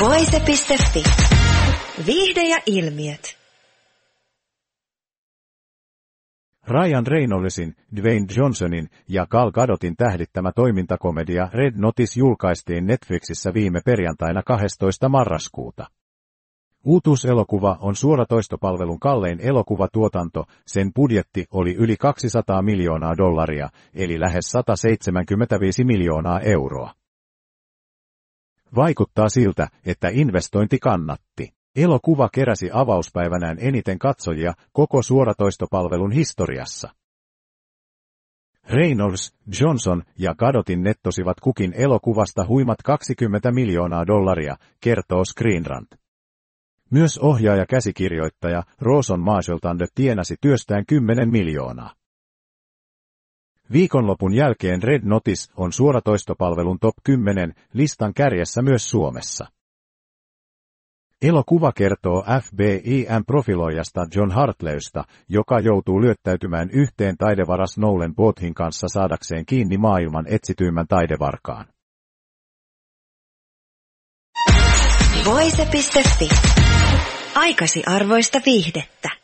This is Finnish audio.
Voise.fi. Viihde ja ilmiöt. Ryan Reynoldsin, Dwayne Johnsonin ja Gal Gadotin tähdittämä toimintakomedia Red Notice julkaistiin Netflixissä viime perjantaina 12. marraskuuta. Uutuuselokuva on suoratoistopalvelun kallein elokuvatuotanto, sen budjetti oli yli 200 miljoonaa dollaria, eli lähes 175 miljoonaa euroa. Vaikuttaa siltä, että investointi kannatti. Elokuva keräsi avauspäivänään eniten katsojia koko suoratoistopalvelun historiassa. Reynolds, Johnson ja Gadotin nettosivat kukin elokuvasta huimat 20 miljoonaa dollaria, kertoo Screenrant. Myös ohjaaja käsikirjoittaja Roson Marshalltande tienasi työstään 10 miljoonaa. Viikonlopun jälkeen Red Notice on suoratoistopalvelun top 10 listan kärjessä myös Suomessa. Elokuva kertoo FBIM-profiloijasta John Hartleysta, joka joutuu lyöttäytymään yhteen taidevaras Nolan Bothin kanssa saadakseen kiinni maailman etsityimmän taidevarkaan. Voise.fi. Aikasi arvoista viihdettä.